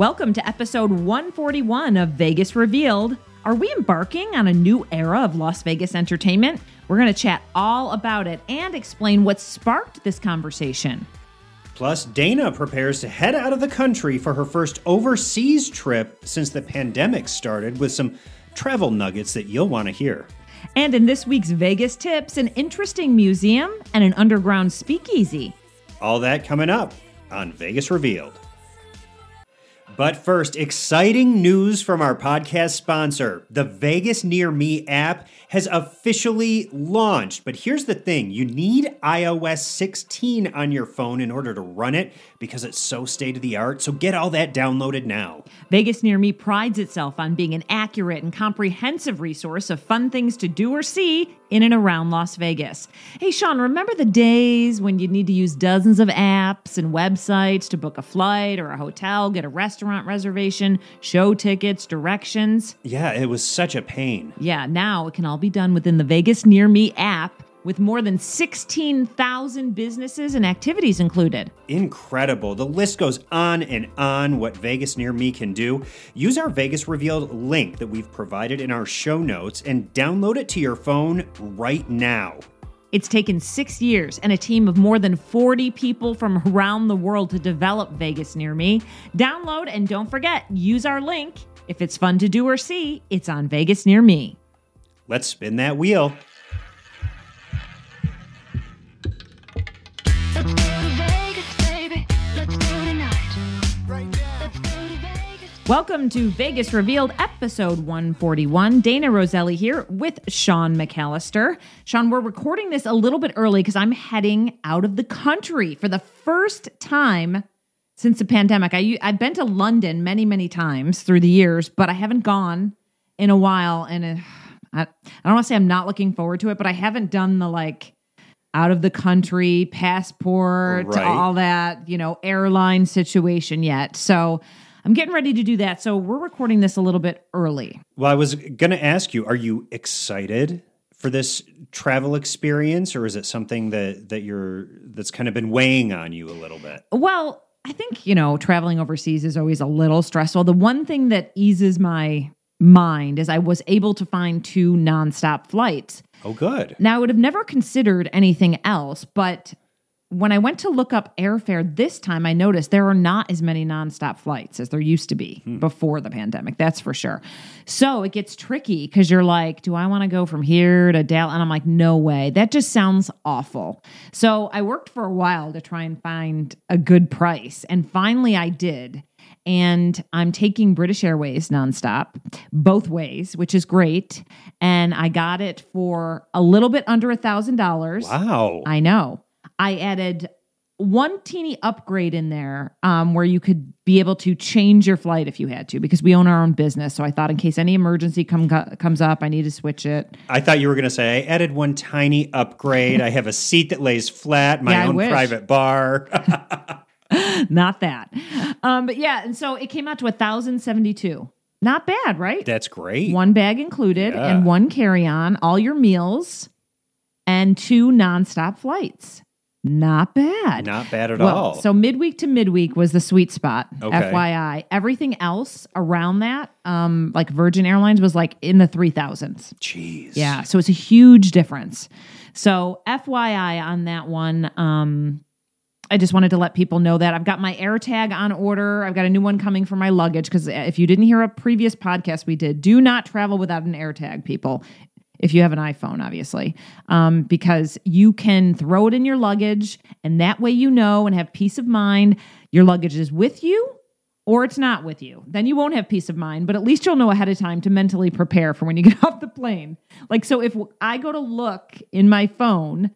Welcome to episode 141 of Vegas Revealed. Are we embarking on a new era of Las Vegas entertainment? We're going to chat all about it and explain what sparked this conversation. Plus, Dana prepares to head out of the country for her first overseas trip since the pandemic started with some travel nuggets that you'll want to hear. And in this week's Vegas tips, an interesting museum and an underground speakeasy. All that coming up on Vegas Revealed. But first, exciting news from our podcast sponsor. The Vegas Near Me app has officially launched. But here's the thing you need iOS 16 on your phone in order to run it because it's so state of the art. So get all that downloaded now. Vegas Near Me prides itself on being an accurate and comprehensive resource of fun things to do or see in and around Las Vegas. Hey, Sean, remember the days when you'd need to use dozens of apps and websites to book a flight or a hotel, get a restaurant reservation, show tickets, directions? Yeah, it was such a pain. Yeah, now it can all be done within the Vegas Near Me app with more than 16,000 businesses and activities included. Incredible. The list goes on and on what Vegas Near Me can do. Use our Vegas Revealed link that we've provided in our show notes and download it to your phone right now. It's taken six years and a team of more than 40 people from around the world to develop Vegas Near Me. Download and don't forget, use our link. If it's fun to do or see, it's on Vegas Near Me. Let's spin that wheel. Welcome to Vegas Revealed, episode 141. Dana Roselli here with Sean McAllister. Sean, we're recording this a little bit early because I'm heading out of the country for the first time since the pandemic. I, I've been to London many, many times through the years, but I haven't gone in a while. And uh, I, I don't want to say I'm not looking forward to it, but I haven't done the like out of the country passport, Right. all that, you know, airline situation yet. So I'm getting ready to do that. So we're recording this a little bit early. Well, I was going to ask you, are you excited for this travel experience or is it something that that you're that's kind of been weighing on you a little bit? Well, I think, you know, traveling overseas is always a little stressful. The one thing that eases my mind is I was able to find two nonstop flights. Oh, good. Now, I would have never considered anything else, but when I went to look up airfare this time, I noticed there are not as many nonstop flights as there used to be hmm. before the pandemic. That's for sure. So it gets tricky because you're like, do I want to go from here to Dallas? And I'm like, no way. That just sounds awful. So I worked for a while to try and find a good price. And finally, I did. And I'm taking British Airways nonstop, both ways, which is great. And I got it for a little bit under a thousand dollars. Wow. I know. I added one teeny upgrade in there um, where you could be able to change your flight if you had to, because we own our own business. So I thought, in case any emergency come comes up, I need to switch it. I thought you were going to say I added one tiny upgrade. I have a seat that lays flat, my Yeah, own private bar. Not that, um, but yeah. And so it came out to a thousand seventy two. Not bad, right? That's great. one bag included Yeah. and one carry on, all your meals, and two nonstop flights. Not bad. Not bad at Well, all. So midweek to midweek was the sweet spot. Okay. FYI. Everything else around that, um, like Virgin Airlines, was like in the three thousands. Jeez. Yeah. So it's a huge difference. So FYI on that one. Um, I just wanted to let people know that I've got my AirTag on order. I've got a new one coming for my luggage because if you didn't hear a previous podcast we did, do not travel without an AirTag, people. If you have an iPhone, obviously, um, because you can throw it in your luggage, and that way you know and have peace of mind your luggage is with you or it's not with you. Then you won't have peace of mind, but at least you'll know ahead of time to mentally prepare for when you get off the plane. Like, so if I go to look in my phone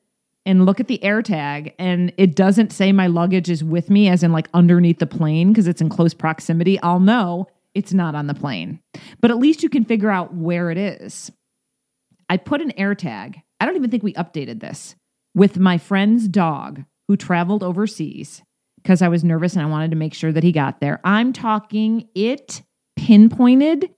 and look at the AirTag and it doesn't say my luggage is with me, as in like underneath the plane because it's in close proximity, I'll know it's not on the plane. But at least you can figure out where it is. I put an AirTag, I don't even think we updated this, with my friend's dog who traveled overseas because I was nervous and I wanted to make sure that he got there. I'm talking it pinpointed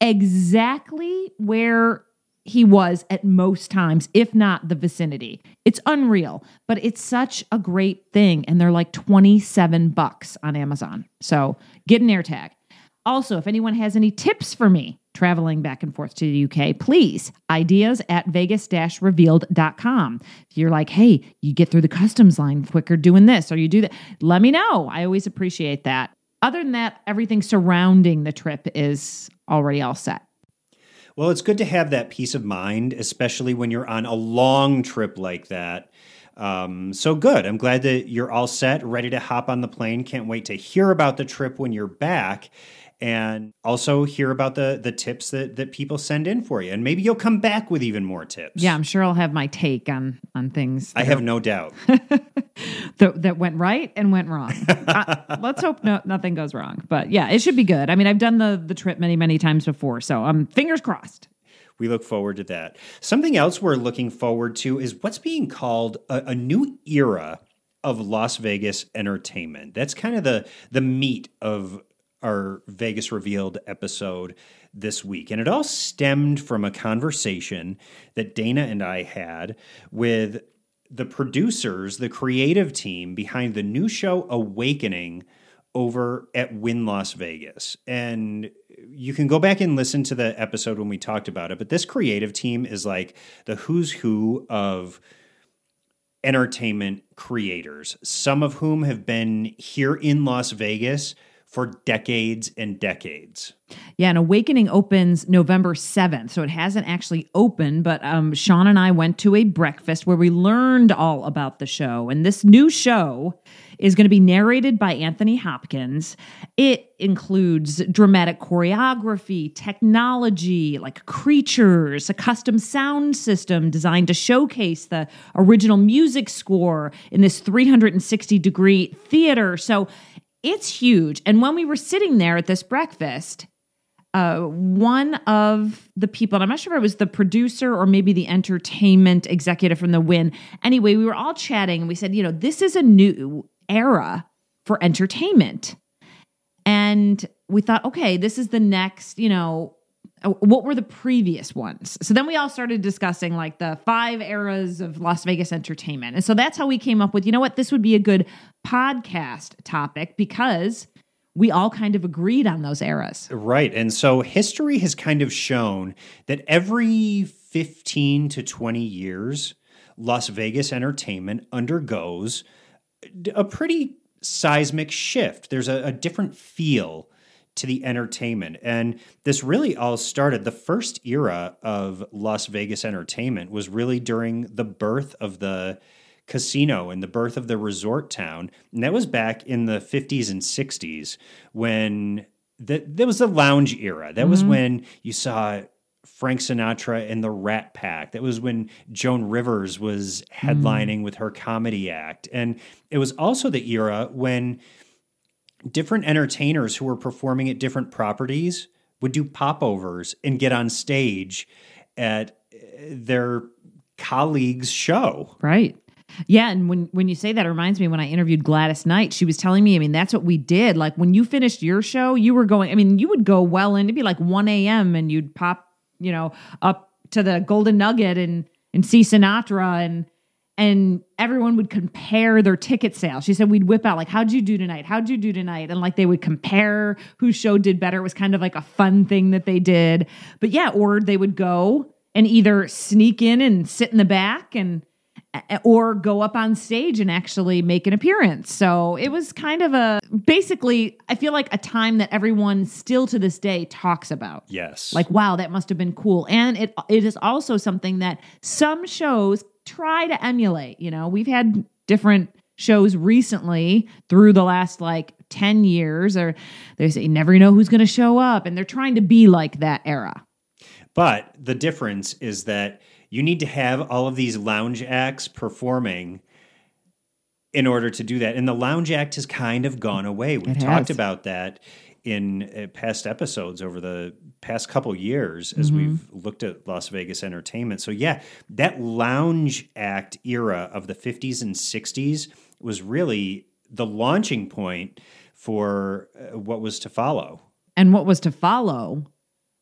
exactly where he was at most times, if not the vicinity. It's unreal, but it's such a great thing. And they're like 27 bucks on Amazon. So get an AirTag. Also, if anyone has any tips for me traveling back and forth to the UK, please ideas at vegas revealed.com. If you're like, hey, you get through the customs line quicker doing this or you do that, let me know. I always appreciate that. Other than that, everything surrounding the trip is already all set. Well, it's good to have that peace of mind, especially when you're on a long trip like that. Um, so good. I'm glad that you're all set, ready to hop on the plane. Can't wait to hear about the trip when you're back and also hear about the the tips that that people send in for you and maybe you'll come back with even more tips Yeah, I'm sure I'll have my take on on things. i have are- no doubt that, that went right and went wrong. uh, let's hope no, nothing goes wrong. But yeah, it should be good. I mean, I've done the the trip many many times before, so um, fingers crossed. we look forward to that something else we're looking forward to is what's being called a, a new era of las vegas entertainment that's kind of the the meat of our vegas revealed episode this week and it all stemmed from a conversation that dana and i had with the producers, the creative team behind the new show Awakening over at Wynn Las Vegas. And you can go back and listen to the episode when we talked about it, but this creative team is like the who's who of entertainment creators, some of whom have been here in Las Vegas for decades and decades. Yeah, and Awakening opens November 7th. So it hasn't actually opened, but um, Sean and I went to a breakfast where we learned all about the show. And this new show is going to be narrated by Anthony Hopkins. It includes dramatic choreography, technology, like creatures, a custom sound system designed to showcase the original music score in this 360 degree theater. So it's huge. And when we were sitting there at this breakfast, uh, one of the people, and I'm not sure if it was the producer or maybe the entertainment executive from the Wynn. Anyway, we were all chatting and we said, you know, this is a new era for entertainment. And we thought, okay, this is the next, you know, Uh, what were the previous ones? So then we all started discussing like the five eras of Las Vegas entertainment. And so that's how we came up with, you know what, this would be a good podcast topic because we all kind of agreed on those eras. Right. And so history has kind of shown that every 15 to 20 years, Las Vegas entertainment undergoes a pretty seismic shift. There's a, a different feel to the entertainment. And this really all started. The first era of Las Vegas entertainment was really during the birth of the casino and the birth of the resort town. And that was back in the 50s and 60s when that that was the lounge era. That was mm-hmm. when you saw Frank Sinatra and the Rat Pack. That was when Joan Rivers was mm. headlining with her comedy act. And it was also the era when different entertainers who were performing at different properties would do popovers and get on stage at uh, their colleagues' show. Right. Yeah, and when when you say that, it reminds me when I interviewed Gladys Knight, she was telling me, I mean, that's what we did. Like when you finished your show, you were going, I mean, you would go well in, it'd be like 1 a.m. and you'd pop, you know, up to the Golden Nugget and and see Sinatra and and everyone would compare their ticket sales. She said we'd whip out like, "How'd you do tonight? How'd you do tonight?" And like they would compare whose show did better. It was kind of like a fun thing that they did. But yeah, or they would go and either sneak in and sit in the back and or go up on stage and actually make an appearance. So it was kind of a basically, I feel like a time that everyone still to this day talks about. Yes. Like, wow, that must have been cool. And it it is also something that some shows try to emulate. You know, we've had different shows recently through the last like 10 years, or they say you never know who's gonna show up, and they're trying to be like that era. But the difference is that you need to have all of these lounge acts performing in order to do that. And the lounge act has kind of gone away. We've talked about that in uh, past episodes over the past couple years as Mm-hmm. we've looked at Las Vegas entertainment. So yeah, that lounge act era of the 50s and 60s was really the launching point for uh, what was to follow. And what was to follow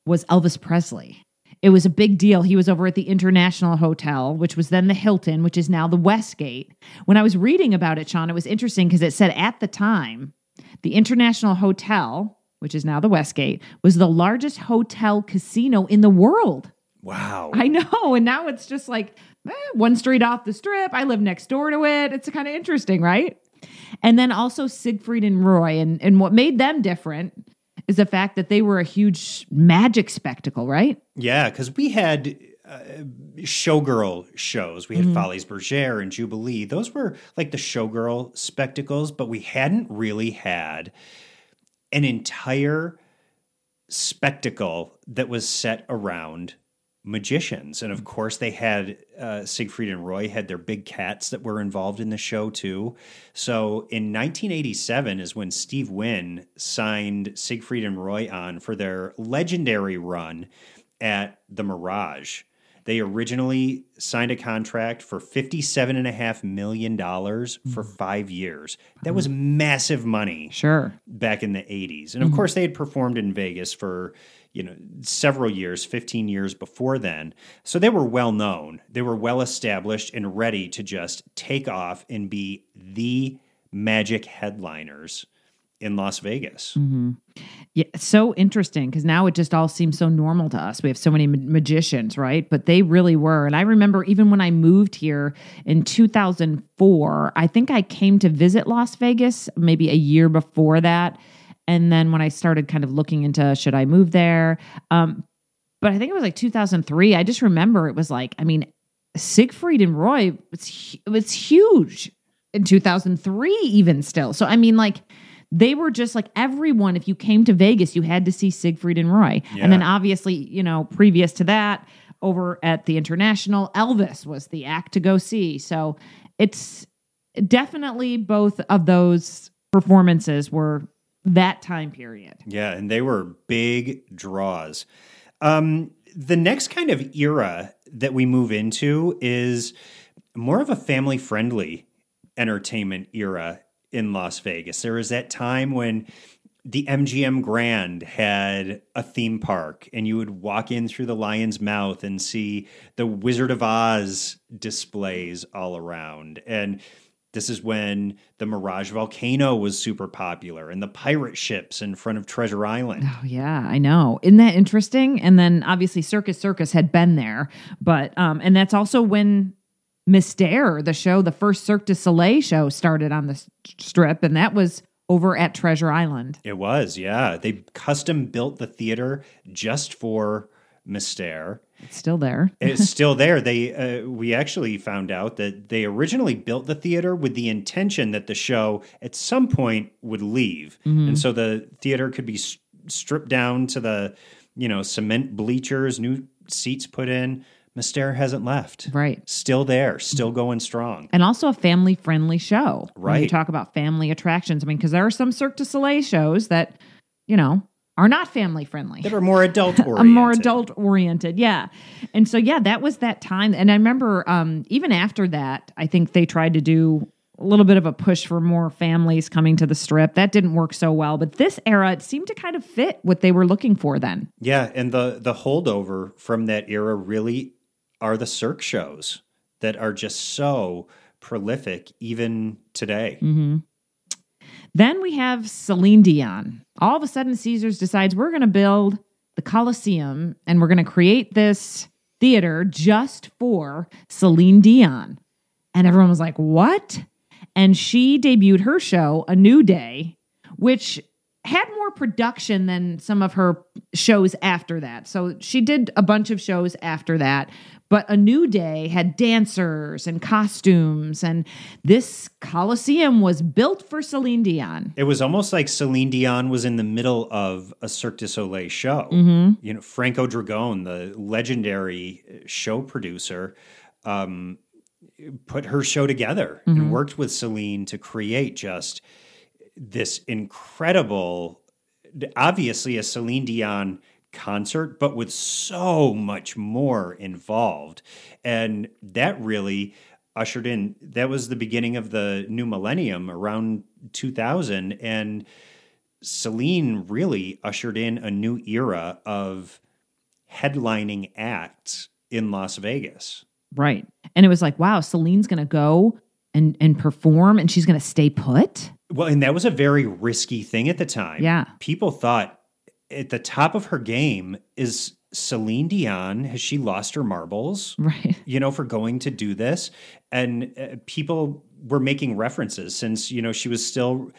was Elvis Presley. it was a big deal. He was over at the International Hotel, which was then the Hilton, which is now the Westgate. When I was reading about it, Sean, it was interesting because it said at the time, the International Hotel, which is now the Westgate, was the largest hotel casino in the world. Wow. I know. And now it's just like eh, one street off the strip. I live next door to it. It's kind of interesting, right? And then also Siegfried and Roy. And, and what made them different is the fact that they were a huge magic spectacle, right? Yeah, because we had uh, showgirl shows. We had Follies Bergère and Jubilee. Those were like the showgirl spectacles, but we hadn't really had an entire spectacle that was set around magicians. And of course, they had uh, Siegfried and Roy had their big cats that were involved in the show too. So in 1987 is when Steve Wynn signed Siegfried and Roy on for their legendary run at the Mirage. They originally signed a contract for $57.5 million for hmm. five years. That hmm. was massive money Sure. back in the 80s. And of hmm. course, they had performed in Vegas for, you know, several years, 15 years before then. So they were well known. They were well established and ready to just take off and be the magic headliners in Las Vegas. Yeah, so interesting because now it just all seems so normal to us. We have so many ma- magicians, right? But they really were. And I remember even when I moved here in 2004, I think I came to visit Las Vegas maybe a year before that. And then when I started kind of looking into should I move there, um, but I think it was like 2003. I just remember it was like, I mean, Siegfried and Roy was it was huge in 2003 even still. So I mean like they were just like everyone if you came to Vegas you had to see Siegfried and Roy. And then obviously, you know, previous to that over at the International Elvis was the act to go see. So it's definitely both of those performances were that time period. Yeah, and they were big draws. Um, the next kind of era that we move into is more of a family friendly entertainment era in Las Vegas. There was that time when the MGM Grand had a theme park, and you would walk in through the lion's mouth and see the Wizard of Oz displays all around. And this is when the Mirage Volcano was super popular and the pirate ships in front of Treasure Island. Oh yeah, I know. Isn't that interesting? And then obviously Circus Circus had been there, but um, and that's also when Mystère, the show, the first Cirque du Soleil show, started on the strip, and that was over at Treasure Island. It was, yeah. They custom built the theater just for Mystère. It's still there. It's still there. They uh, we actually found out that they originally built the theater with the intention that the show at some point would leave, and so the theater could be stripped down to the you know cement bleachers, new seats put in. Mystère hasn't left. Right. Still there, still going strong. And also a family friendly show. When you talk about family attractions. I mean, because there are some Cirque du Soleil shows that, you know, are not family friendly. That are more adult oriented. more adult oriented yeah and so yeah that was that time and i remember um even after that i think they tried to do a little bit of a push for more families coming to the strip that didn't work so well but this era it seemed to kind of fit what they were looking for then Yeah, and the the holdover from that era really are the Cirque shows that are just so prolific even today. Mm-hmm. then we have celine dion. All of a sudden caesars decides we're going to build the coliseum and we're going to create this theater just for celine dion. And everyone was like what? And she debuted her show a new day which had more production than some of her shows after that. So she did a bunch of shows after that but a new day had dancers and costumes and this coliseum was built for celine dion. It was almost like Celine Dion was in the middle of a Cirque du Soleil show. You know, Franco Dragone, the legendary uh, show producer, um, put her show together and worked with Celine to create just this incredible, obviously a Celine Dion concert, but with so much more involved. And that really ushered in, that was the beginning of the new millennium around 2000. And Celine really ushered in a new era of headlining acts in Las Vegas. Right. And it was like, wow, Celine's going to go and and perform and she's going to stay put. Well, and that was a very risky thing at the time. Yeah. People thought at the top of her game is Celine Dion. Has she lost her marbles? Right. you know, for going to do this. And uh, people were making references since, you know, she was still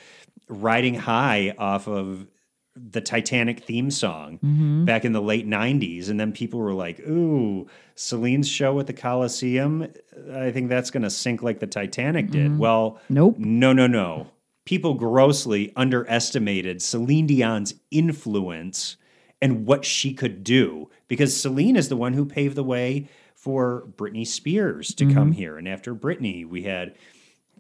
riding high off of the Titanic theme song back in the late 90s. And then people were like, ooh, Celine's show at the Coliseum, I think that's going to sink like the Titanic did. Well, Nope. no, no, no. People grossly underestimated Celine Dion's influence and what she could do because Celine is the one who paved the way for Britney Spears to come mm-hmm. here. And after Britney, we had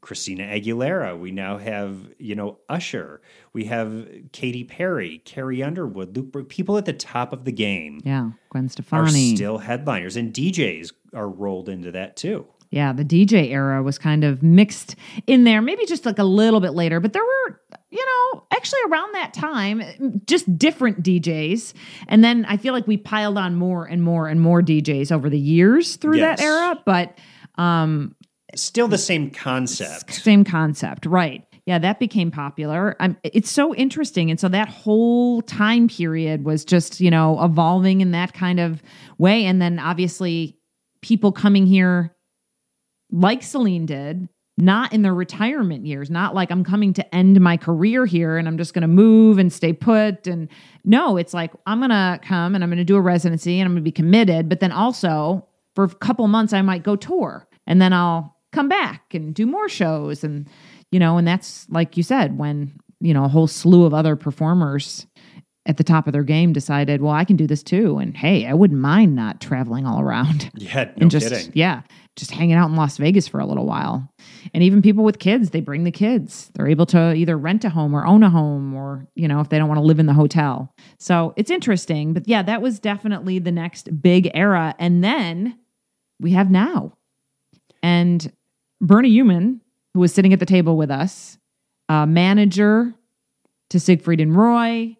Christina Aguilera. We now have, you know, Usher. We have Katy Perry, Carrie Underwood, Luke. People at the top of the game Yeah. Gwen Stefani are still headliners, and DJs are rolled into that too. Yeah, the DJ era was kind of mixed in there, maybe just like a little bit later, but there were, you know, actually around that time, just different DJs. And then I feel like we piled on more and more and more DJs over the years through Yes. that era, but um Still the same concept. same concept, right? Yeah, that became popular. Um, it's so interesting, and so that whole time period was just you know evolving in that kind of way, and then obviously people coming here like Celine did, not in their retirement years, not like I'm coming to end my career here and I'm just going to move and stay put. And no, it's like I'm going to come and I'm going to do a residency and I'm going to be committed. But then also for a couple months, I might go tour and then I'll come back and do more shows. And, you know, and that's like you said, when, you know, a whole slew of other performers at the top of their game decided, well, I can do this too. And hey, I wouldn't mind not traveling all around Yeah, no and just kidding. yeah just hanging out in las vegas for a little while. And even people with kids they bring the kids. They're able to either rent a home or own a home or you know if they don't want to live in the hotel. So it's interesting but yeah that was definitely the next big era. And then we have now. And bernie Yuman, who was sitting at the table with us uh, manager to siegfried and roy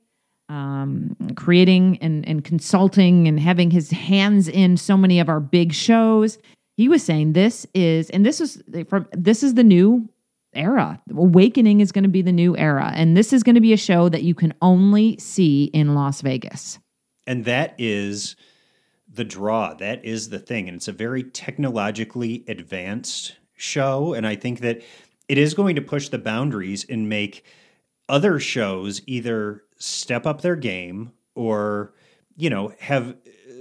um, creating and, and consulting and having his hands in so many of our big shows. He was saying this is, and this is from this is the new era. Awakening is going to be the new era, and this is going to be a show that you can only see in Las Vegas. And that is the draw. That is the thing. And it's a very technologically advanced show. And I think that it is going to push the boundaries and make other shows either step up their game or, you know, have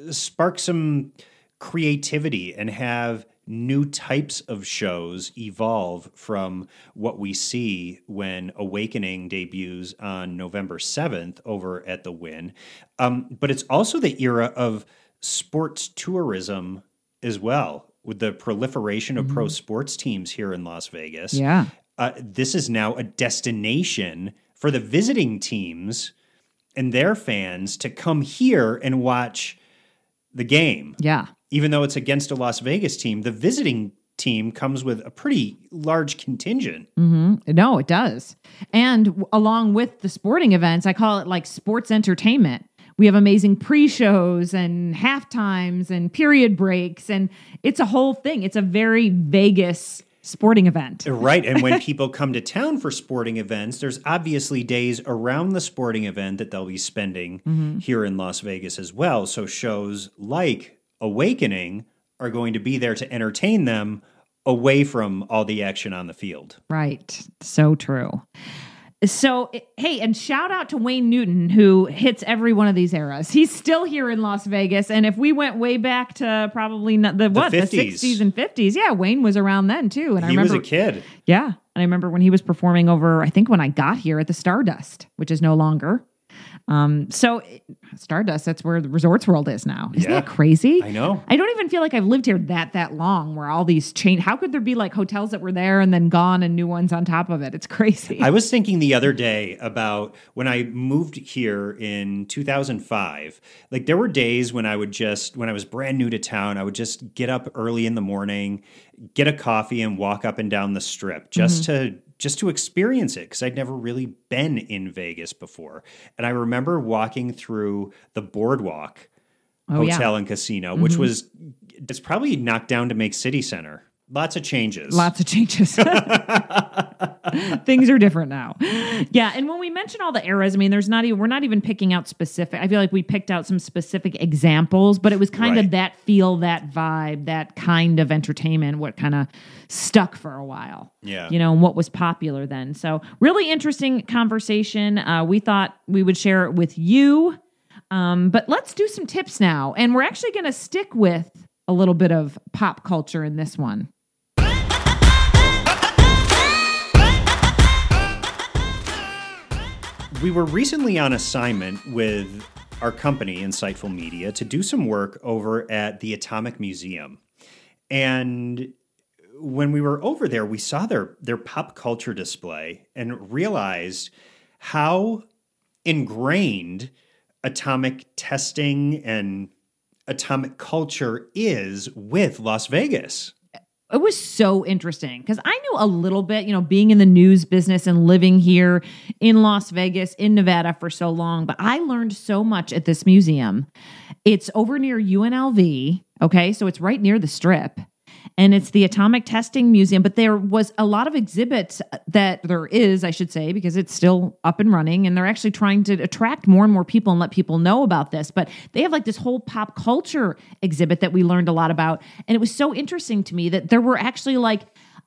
uh, spark some creativity and have new types of shows evolve from what we see when Awakening debuts on November 7th over at the Wynn. Um, but it's also the era of sports tourism as well, with the proliferation of pro sports teams here in Las Vegas. Yeah, Uh, this is now a destination for the visiting teams and their fans to come here and watch the game yeah, even though it's against a Las Vegas team, the visiting team comes with a pretty large contingent. hmm No, it does. And along with the sporting events, I call it like sports entertainment. We have amazing pre-shows and half times and period breaks, and it's a whole thing. It's a very Vegas sporting event. Right. And when people come to town for sporting events, there's obviously days around the sporting event that they'll be spending here in Las Vegas as well. So shows like Awakening are going to be there to entertain them away from all the action on the field. Right. So true. So, hey, and shout out to Wayne Newton, who hits every one of these eras. He's still here in Las Vegas. And if we went way back to probably not the, what, the 60s and 50s, yeah, Wayne was around then too. And I he remember, was a kid. yeah. And I remember when he was performing over, I think when I got here at the Stardust, which is no longer. Um, so Stardust, that's where the Resorts World is now. Isn't Yeah. that crazy? I know. I don't even feel like I've lived here that that long where all these change how could there be like hotels that were there and then gone and new ones on top of it? It's crazy. I was thinking the other day about when I moved here in 2005. Like there were days when I would just when I was brand new to town, I would just get up early in the morning, get a coffee and walk up and down the strip just to just to experience it because I'd never really been in Vegas before. And I remember walking through the boardwalk Oh, yeah. hotel and casino, which mm-hmm. was it's probably knocked down to make City Center. Lots of changes. Lots of changes. Things are different now. Yeah, and when we mention all the eras, I mean, there's not even we're not even picking out specific. I feel like we picked out some specific examples, but it was kind Right. of that feel, that vibe, that kind of entertainment, what kind of stuck for a while. Yeah. you know, and what was popular then. So really interesting conversation. Uh, we thought we would share it with you. Um, but let's do some tips now, and we're actually going to stick with a little bit of pop culture in this one. We were recently on assignment with our company, Insightful Media, to do some work over at the Atomic Museum. And when we were over there, we saw their, their pop culture display and realized how ingrained atomic testing and atomic culture is with Las Vegas. It was so interesting because I knew a little bit, you know, being in the news business and living here in Las Vegas, in Nevada for so long, but I learned so much at this museum. It's over near UNLV, okay? So it's right near the strip. And it's the Atomic Testing Museum, but there was a lot of exhibits that there is, I should say, because it's still up and running. And they're actually trying to attract more and more people and let people know about this. But they have like this whole pop culture exhibit that we learned a lot about. And it was so interesting to me that there were actually like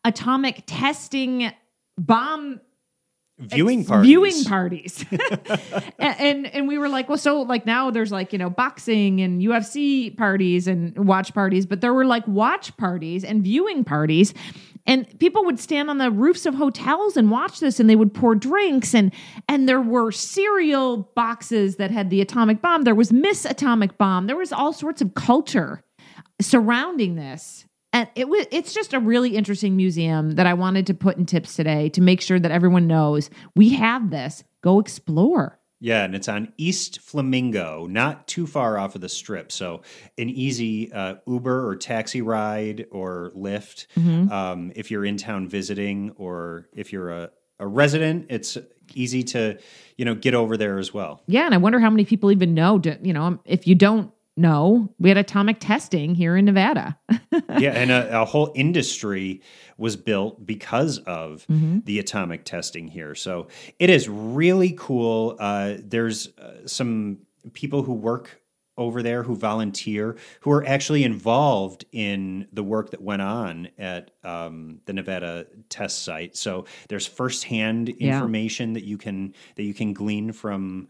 atomic testing bomb Viewing parties. viewing parties. and, and and we were like well so like now there's like you know boxing and ufc parties and watch parties but there were like watch parties and viewing parties. And people would stand on the roofs of hotels and watch this and they would pour drinks and and there were cereal boxes that had the atomic bomb. There was miss atomic bomb. There was all sorts of culture surrounding this and it was it's just a really interesting museum that I wanted to put in tips today to make sure that everyone knows we have this. Go explore. Yeah, and it's on East Flamingo, not too far off of the strip. So, an easy uh, Uber or taxi ride or Lyft um, if you're in town visiting, or if you're a, a resident, it's easy to you know get over there as well. Yeah, and I wonder how many people even know. To, you know, if you don't know, we had atomic testing here in Nevada. yeah, and a, a whole industry was built because of the atomic testing here. So it is really cool. Uh, there's uh, some people who work over there who volunteer who are actually involved in the work that went on at um, the Nevada test site. So there's firsthand Yeah. information that you can that you can glean from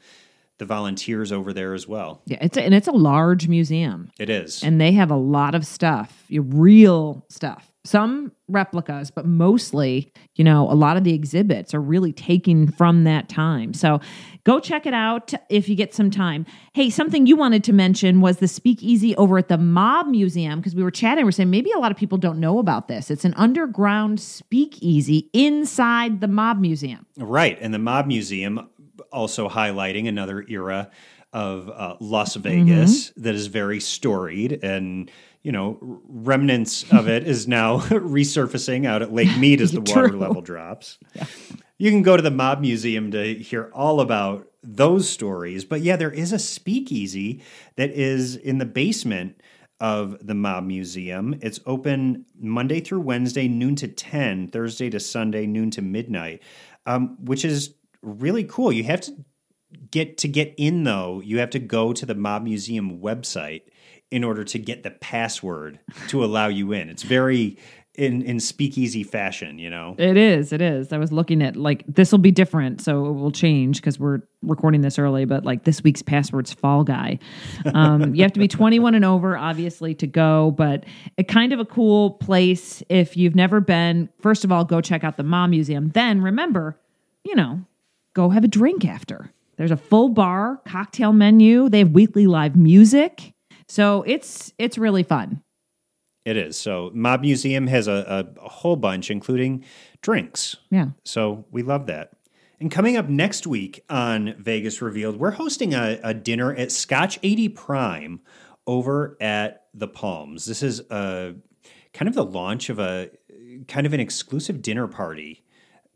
the volunteers over there as well. yeah, it's a, and it's a large museum, It is. and they have a lot of stuff, real stuff. Some replicas, but mostly, you know, a lot of the exhibits are really taken from that time. So go check it out if you get some time. Hey, something you wanted to mention was the speakeasy over at the Mob Museum because we were chatting. We are saying maybe a lot of people don't know about this. It's an underground speakeasy inside the Mob Museum. Right. And the Mob Museum also highlighting another era of uh, Las Vegas that is very storied and you know remnants of it is now resurfacing out at Lake Mead as the water level drops. You can go to the Mob Museum to hear all about those stories. But yeah, there is a speakeasy that is in the basement of the Mob Museum. It's open Monday through Wednesday, noon to 10, Thursday to Sunday, noon to midnight, um, which is really cool. You have to get to get in though, you have to go to the Mob Museum website in order to get the password to allow you in. It's very in in speakeasy fashion, you know. It is. It is. I was looking at like this will be different, so it will change because we're recording this early. But like this week's password's Fall Guy. Um, you have to be 21 and over, obviously, to go. But a kind of a cool place if you've never been. First of all, go check out the Mob Museum. Then remember, you know, go have a drink after. There's a full bar, cocktail menu. They have weekly live music, so it's it's really fun. It is. So Mob Museum has a, a, a whole bunch, including drinks. Yeah. So we love that. And coming up next week on Vegas Revealed, we're hosting a, a dinner at Scotch 80 Prime over at the Palms. This is a kind of the launch of a kind of an exclusive dinner party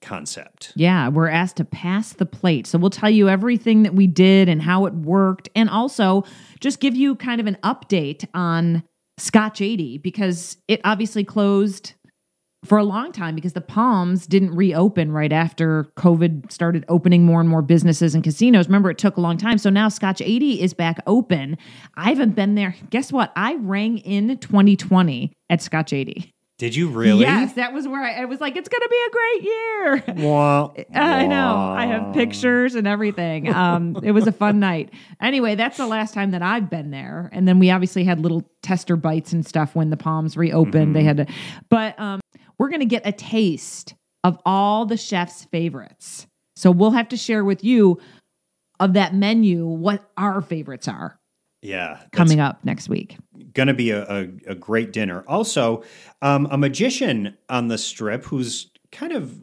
concept. Yeah, we're asked to pass the plate. So we'll tell you everything that we did and how it worked, and also just give you kind of an update on Scotch 80 because it obviously closed for a long time because the Palms didn't reopen right after COVID started opening more and more businesses and casinos. Remember, it took a long time. So now Scotch 80 is back open. I haven't been there. Guess what? I rang in 2020 at Scotch 80. Did you really? Yes, that was where I, I was like, it's going to be a great year. Wah, I know. I have pictures and everything. Um, it was a fun night. Anyway, that's the last time that I've been there. And then we obviously had little tester bites and stuff when the Palms reopened. They had to, but um, we're going to get a taste of all the chef's favorites. So we'll have to share with you of that menu what our favorites are Yeah. coming up next week. going to be a, a, a great dinner. Also, um, a magician on the strip who's kind of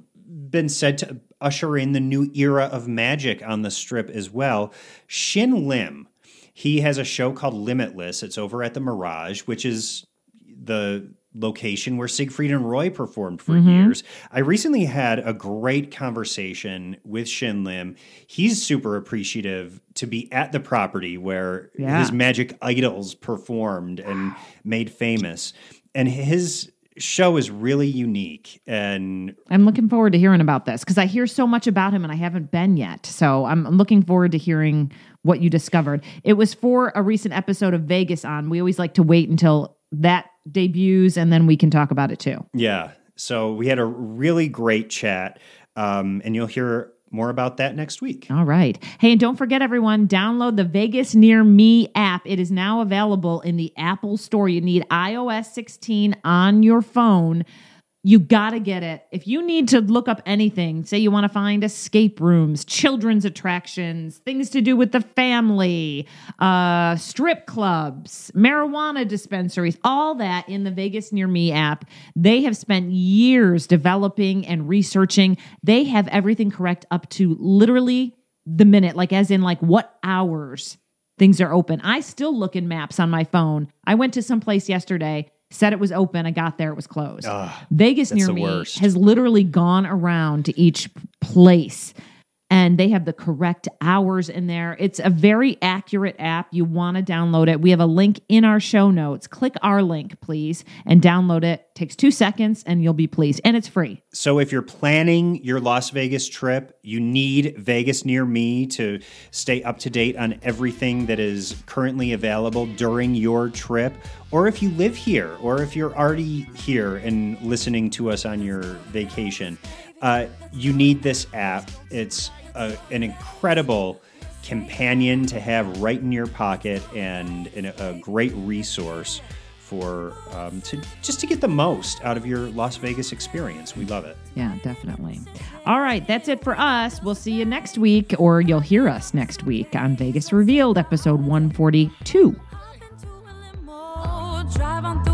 been said to usher in the new era of magic on the strip as well. Shin Lim. He has a show called Limitless. It's over at the Mirage, which is the location where Siegfried and Roy performed for mm-hmm. years. I recently had a great conversation with Shin Lim. He's super appreciative to be at the property where Yeah. his magic idols performed and made famous. And his show is really unique and I'm looking forward to hearing about this because I hear so much about him and I haven't been yet. So I'm looking forward to hearing what you discovered. It was for a recent episode of Vegas on. We always like to wait until that debuts and then we can talk about it too. yeah. So we had a really great chat. Um, and you'll hear more about that next week. All right. Hey, and don't forget, everyone, download the Vegas Near Me app. It is now available in the Apple Store. You need iOS 16 on your phone. You got to get it. If you need to look up anything, say you want to find escape rooms, children's attractions, things to do with the family, uh, strip clubs, marijuana dispensaries, all that in the Vegas Near Me app. They have spent years developing and researching. They have everything correct up to literally the minute, like as in like what hours things are open. I still look in maps on my phone. I went to some place yesterday, said it was open. I got there, it was closed. Ugh, Vegas near me worst. has literally gone around to each place and they have the correct hours in there. It's a very accurate app. You want to download it. We have a link in our show notes. Click our link, please, and download it. Takes two seconds and you'll be pleased. And it's free. So if you're planning your Las Vegas trip, you need Vegas near me to stay up to date on everything that is currently available during your trip. Or if you live here, or if you're already here and listening to us on your vacation, uh, you need this app. It's a, an incredible companion to have right in your pocket and, and a, a great resource for um, to just to get the most out of your Las Vegas experience. We love it. Yeah, definitely. All right, that's it for us. We'll see you next week, or you'll hear us next week on Vegas Revealed, episode 142. Drive on